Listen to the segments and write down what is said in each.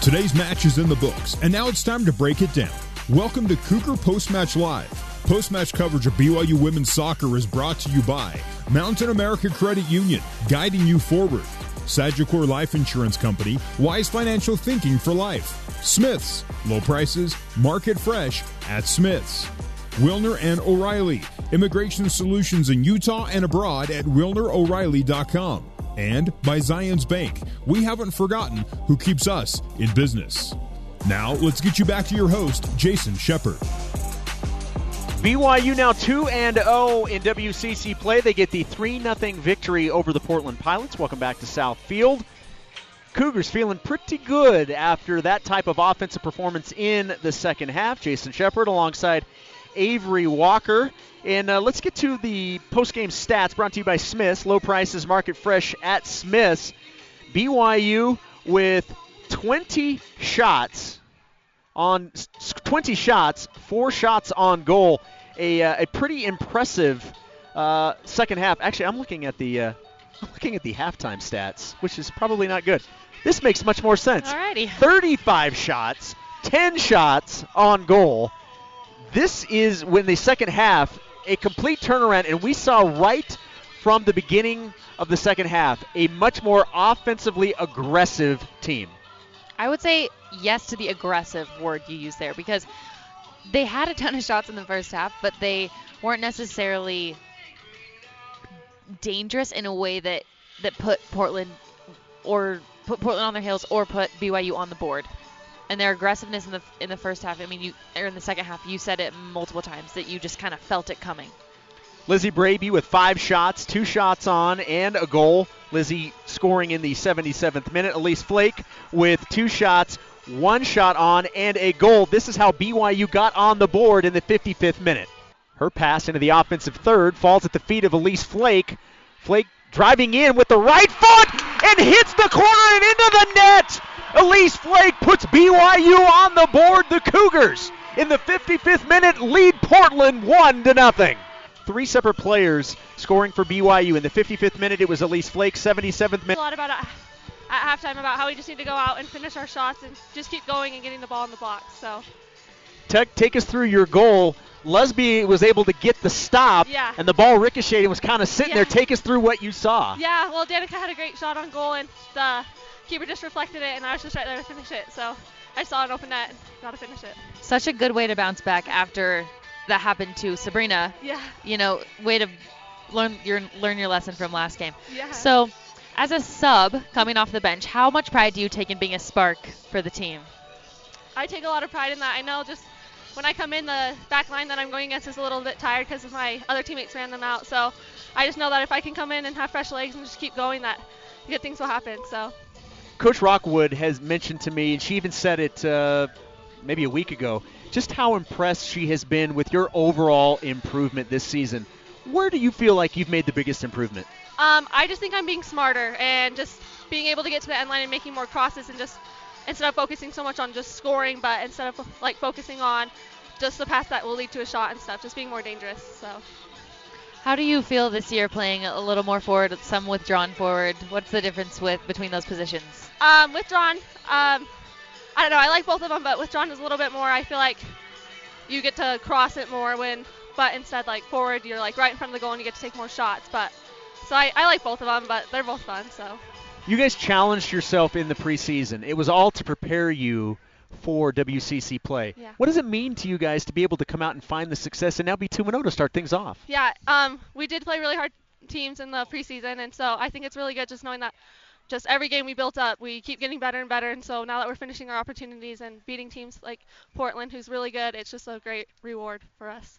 Today's match is in the books, and now it's time to break it down. Welcome to Cougar Post Match Live. Post match coverage of BYU women's soccer is brought to you by Mountain America Credit Union, guiding you forward. Sagicor Life Insurance Company, wise financial thinking for life. Smith's, low prices, market fresh at Smith's. Wilner and O'Reilly, immigration solutions in Utah and abroad at wilnero'reilly.com and by Zions Bank. We haven't forgotten who keeps us in business. Now, let's get you back to your host, Jason Shepard. BYU now 2 and 0 in WCC play. They get the 3 0 victory over the Portland Pilots. Welcome back to South Field. Cougars feeling pretty good after that type of offensive performance in the second half. Jason Shepard alongside Avery Walker. And uh, let's get to the post-game stats brought to you by Smith's. Low prices, market fresh at Smith's. BYU with 20 shots on 20 shots, four shots on goal. A, uh, a pretty impressive uh, second half. Actually, I'm looking at the uh, I'm looking at the halftime stats, which is probably not good. This makes much more sense. Alrighty. 35 shots, 10 shots on goal. This is when the second half a complete turnaround, and we saw right from the beginning of the second half a much more offensively aggressive team. I would say yes to the aggressive word you used there because they had a ton of shots in the first half, but they weren't necessarily dangerous in a way that that put Portland or put Portland on their heels or put BYU on the board. And their aggressiveness in the in the first half, I mean, you or in the second half, you said it multiple times that you just kind of felt it coming. Lizzie Braby with five shots, two shots on, and a goal. Lizzie scoring in the 77th minute. Elise Flake with two shots, one shot on, and a goal. This is how BYU got on the board in the 55th minute. Her pass into the offensive third falls at the feet of Elise Flake. Flake driving in with the right foot and hits the corner and into the. Elise Flake puts BYU on the board. The Cougars in the 55th minute lead Portland 1 to nothing. Three separate players scoring for BYU. In the 55th minute, it was Elise Flake. 77th minute. A lot about uh, at halftime about how we just need to go out and finish our shots and just keep going and getting the ball in the box. So. Take, take us through your goal. Lesby was able to get the stop, yeah. and the ball ricocheted and was kind of sitting yeah. there. Take us through what you saw. Yeah, well, Danica had a great shot on goal, and the keeper just reflected it, and I was just right there to finish it. So I saw an open net and got to finish it. Such a good way to bounce back after that happened to Sabrina. Yeah. You know, way to learn your learn your lesson from last game. Yeah. So, as a sub coming off the bench, how much pride do you take in being a spark for the team? I take a lot of pride in that. I know just when I come in, the back line that I'm going against is a little bit tired because my other teammates ran them out. So I just know that if I can come in and have fresh legs and just keep going, that good things will happen. So. Coach Rockwood has mentioned to me, and she even said it uh, maybe a week ago, just how impressed she has been with your overall improvement this season. Where do you feel like you've made the biggest improvement? Um, I just think I'm being smarter and just being able to get to the end line and making more crosses and just instead of focusing so much on just scoring, but instead of like focusing on just the pass that will lead to a shot and stuff, just being more dangerous. So. How do you feel this year playing a little more forward, some withdrawn forward? What's the difference with between those positions? Um, withdrawn, um, I don't know. I like both of them, but withdrawn is a little bit more. I feel like you get to cross it more when, but instead like forward, you're like right in front of the goal and you get to take more shots. But so I, I like both of them, but they're both fun. So. You guys challenged yourself in the preseason. It was all to prepare you for WCC play. Yeah. What does it mean to you guys to be able to come out and find the success and now be 2 0 to start things off? Yeah, um, we did play really hard teams in the preseason, and so I think it's really good just knowing that just every game we built up, we keep getting better and better. And so now that we're finishing our opportunities and beating teams like Portland, who's really good, it's just a great reward for us.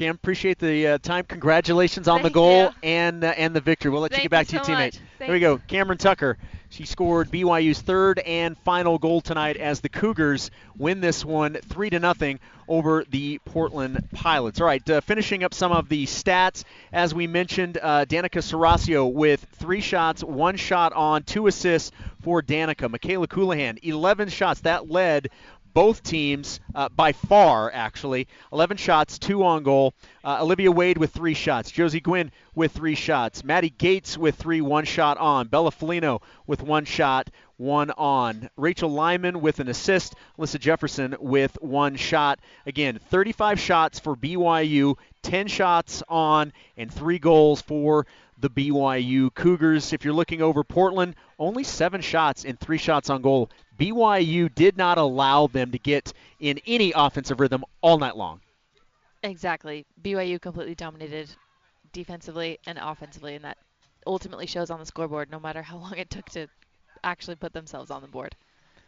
Cam, appreciate the uh, time. Congratulations on Thank the goal you. and uh, and the victory. We'll let Thank you get back you to so your teammates. much. There we go. Cameron Tucker. She scored BYU's third and final goal tonight as the Cougars win this one three to nothing over the Portland Pilots. All right, uh, finishing up some of the stats as we mentioned, uh, Danica Serasio with three shots, one shot on, two assists for Danica. Michaela Colohan, 11 shots. That led both teams uh, by far, actually. 11 shots, two on goal. Uh, Olivia Wade with three shots. Josie Gwynn with three shots. Maddie Gates with three, one shot on. Bella Felino with one shot, one on. Rachel Lyman with an assist. Alyssa Jefferson with one shot. Again, 35 shots for BYU, 10 shots on, and three goals for the BYU Cougars. If you're looking over Portland, only seven shots and three shots on goal. BYU did not allow them to get in any offensive rhythm all night long. Exactly. BYU completely dominated defensively and offensively, and that ultimately shows on the scoreboard no matter how long it took to actually put themselves on the board.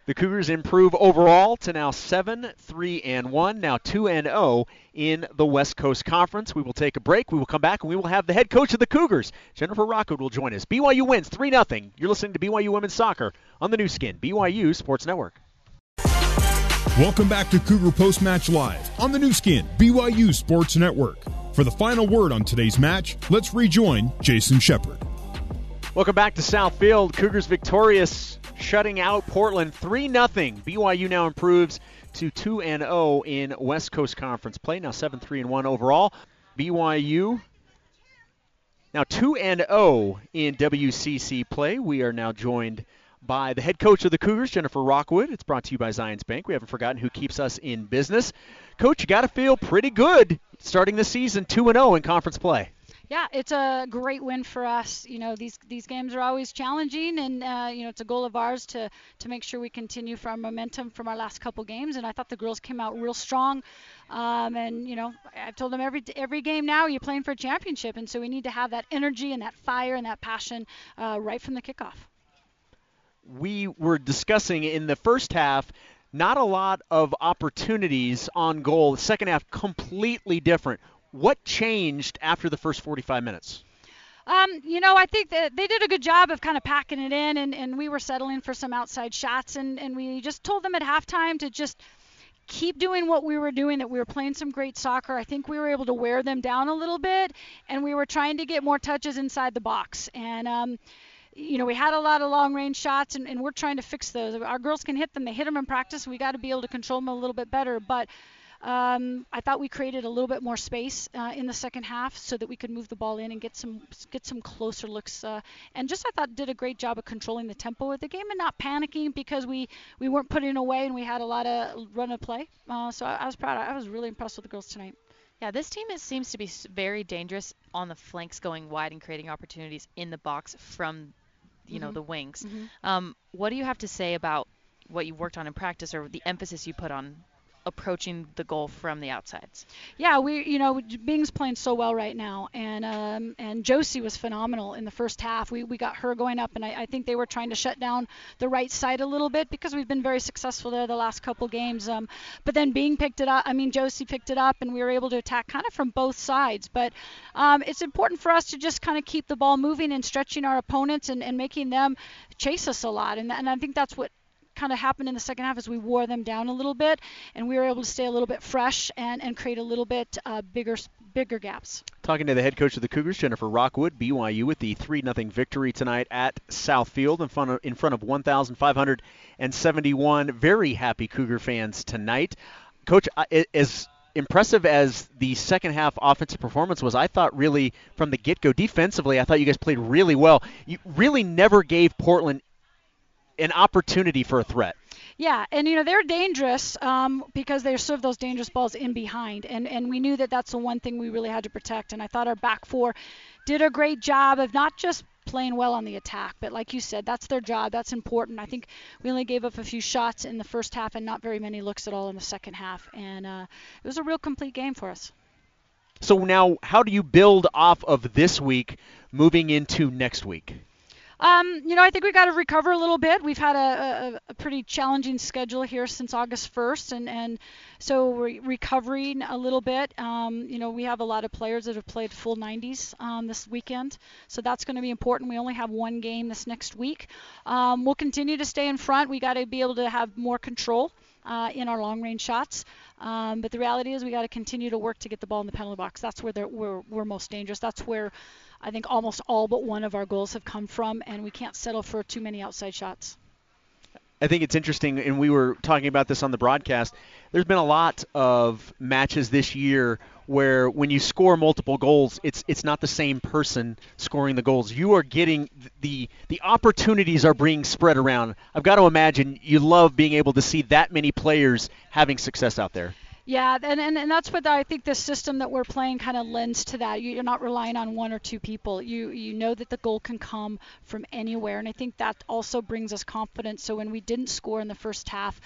The Cougars improve overall to now 7 3 and 1, now 2 and 0 in the West Coast Conference. We will take a break. We will come back and we will have the head coach of the Cougars, Jennifer Rockwood, will join us. BYU wins 3 0. You're listening to BYU Women's Soccer on the Nu Skin, BYU Sports Network. Welcome back to Cougar Post Match Live on the Nu Skin, BYU Sports Network. For the final word on today's match, let's rejoin Jason Shepard. Welcome back to Southfield. Cougars victorious shutting out Portland 3 0. BYU now improves to 2 0 in West Coast Conference play. Now 7 3 1 overall. BYU now 2 0 in WCC play. We are now joined by the head coach of the Cougars, Jennifer Rockwood. It's brought to you by Zions Bank. We haven't forgotten who keeps us in business. Coach, you got to feel pretty good starting the season 2 0 in conference play yeah, it's a great win for us. You know, these these games are always challenging, and uh, you know it's a goal of ours to to make sure we continue from momentum from our last couple games. And I thought the girls came out real strong. Um, and you know, I've told them every every game now you're playing for a championship, and so we need to have that energy and that fire and that passion uh, right from the kickoff. We were discussing in the first half not a lot of opportunities on goal. The second half completely different. What changed after the first 45 minutes? Um, you know, I think that they did a good job of kind of packing it in, and, and we were settling for some outside shots, and, and we just told them at halftime to just keep doing what we were doing, that we were playing some great soccer. I think we were able to wear them down a little bit, and we were trying to get more touches inside the box. And, um, you know, we had a lot of long range shots, and, and we're trying to fix those. Our girls can hit them, they hit them in practice. We got to be able to control them a little bit better. But um, I thought we created a little bit more space uh, in the second half so that we could move the ball in and get some get some closer looks. Uh, and just I thought did a great job of controlling the tempo of the game and not panicking because we we weren't putting away and we had a lot of run of play. Uh, so I, I was proud. I was really impressed with the girls tonight. Yeah, this team is, seems to be very dangerous on the flanks, going wide and creating opportunities in the box from, you mm-hmm. know, the wings. Mm-hmm. Um, what do you have to say about what you worked on in practice or the emphasis you put on approaching the goal from the outsides. Yeah, we you know Bing's playing so well right now, and um, and Josie was phenomenal in the first half. We we got her going up, and I, I think they were trying to shut down the right side a little bit because we've been very successful there the last couple games. Um, but then Bing picked it up. I mean Josie picked it up, and we were able to attack kind of from both sides. But um, it's important for us to just kind of keep the ball moving and stretching our opponents and, and making them chase us a lot. And, and I think that's what kind of happened in the second half is we wore them down a little bit, and we were able to stay a little bit fresh and, and create a little bit uh, bigger bigger gaps. Talking to the head coach of the Cougars, Jennifer Rockwood, BYU with the 3 0 victory tonight at Southfield in front of, in front of 1,571 very happy Cougar fans tonight. Coach, as impressive as the second half offensive performance was, I thought really from the get go defensively, I thought you guys played really well. You really never gave Portland an opportunity for a threat. Yeah, and you know they're dangerous um, because they serve those dangerous balls in behind, and and we knew that that's the one thing we really had to protect. And I thought our back four did a great job of not just playing well on the attack, but like you said, that's their job. That's important. I think we only gave up a few shots in the first half and not very many looks at all in the second half, and uh, it was a real complete game for us. So now, how do you build off of this week moving into next week? Um, you know, I think we got to recover a little bit. We've had a, a, a, pretty challenging schedule here since August 1st, and, and so we're recovering a little bit. Um, you know, we have a lot of players that have played full 90s um, this weekend, so that's going to be important. We only have one game this next week. Um, we'll continue to stay in front. We got to be able to have more control. Uh, in our long range shots. Um, but the reality is we got to continue to work to get the ball in the penalty box. That's where we're, we're most dangerous. That's where I think almost all but one of our goals have come from, and we can't settle for too many outside shots. I think it's interesting, and we were talking about this on the broadcast. There's been a lot of matches this year where when you score multiple goals, it's it's not the same person scoring the goals. You are getting the the opportunities are being spread around. I've got to imagine you love being able to see that many players having success out there. Yeah, and, and, and that's what I think the system that we're playing kind of lends to that. You're not relying on one or two people. You you know that the goal can come from anywhere, and I think that also brings us confidence. So when we didn't score in the first half,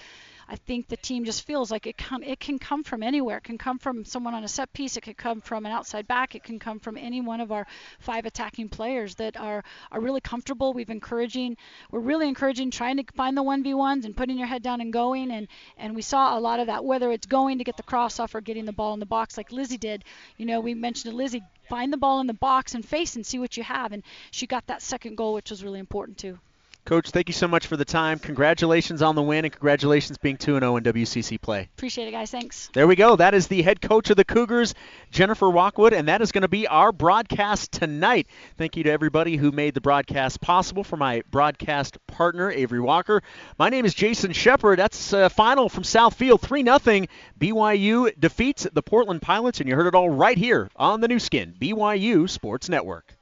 I think the team just feels like it come it can come from anywhere. It can come from someone on a set piece. It could come from an outside back. It can come from any one of our five attacking players that are are really comfortable. We've encouraging we're really encouraging trying to find the one v ones and putting your head down and going. And and we saw a lot of that whether it's going to get the cross off or getting the ball in the box like Lizzie did. You know we mentioned to Lizzie find the ball in the box and face and see what you have. And she got that second goal, which was really important too. Coach, thank you so much for the time. Congratulations on the win, and congratulations being 2 0 in WCC play. Appreciate it, guys. Thanks. There we go. That is the head coach of the Cougars, Jennifer Rockwood, and that is going to be our broadcast tonight. Thank you to everybody who made the broadcast possible. For my broadcast partner, Avery Walker. My name is Jason Shepard. That's uh, final from Southfield 3 0. BYU defeats the Portland Pilots, and you heard it all right here on the Nu Skin, BYU Sports Network.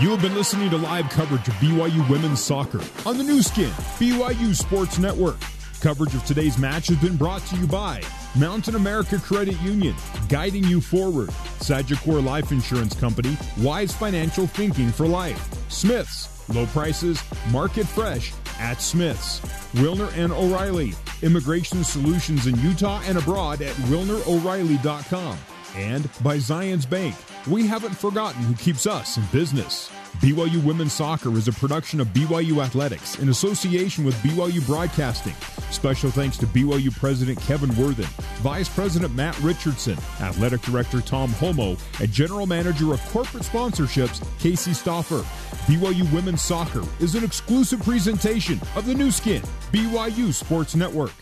You have been listening to live coverage of BYU women's soccer on the Nu Skin, BYU Sports Network. Coverage of today's match has been brought to you by Mountain America Credit Union, guiding you forward. Sagicor Life Insurance Company, wise financial thinking for life. Smiths, low prices, market fresh at Smiths. Wilner and O'Reilly, immigration solutions in Utah and abroad at wilneroreilly.com and by Zions Bank. We haven't forgotten who keeps us in business. BYU Women's Soccer is a production of BYU Athletics in association with BYU Broadcasting. Special thanks to BYU President Kevin Worthen, Vice President Matt Richardson, Athletic Director Tom Holmoe, and General Manager of Corporate Sponsorships Casey Stoffer. BYU Women's Soccer is an exclusive presentation of the Nu Skin, BYU Sports Network.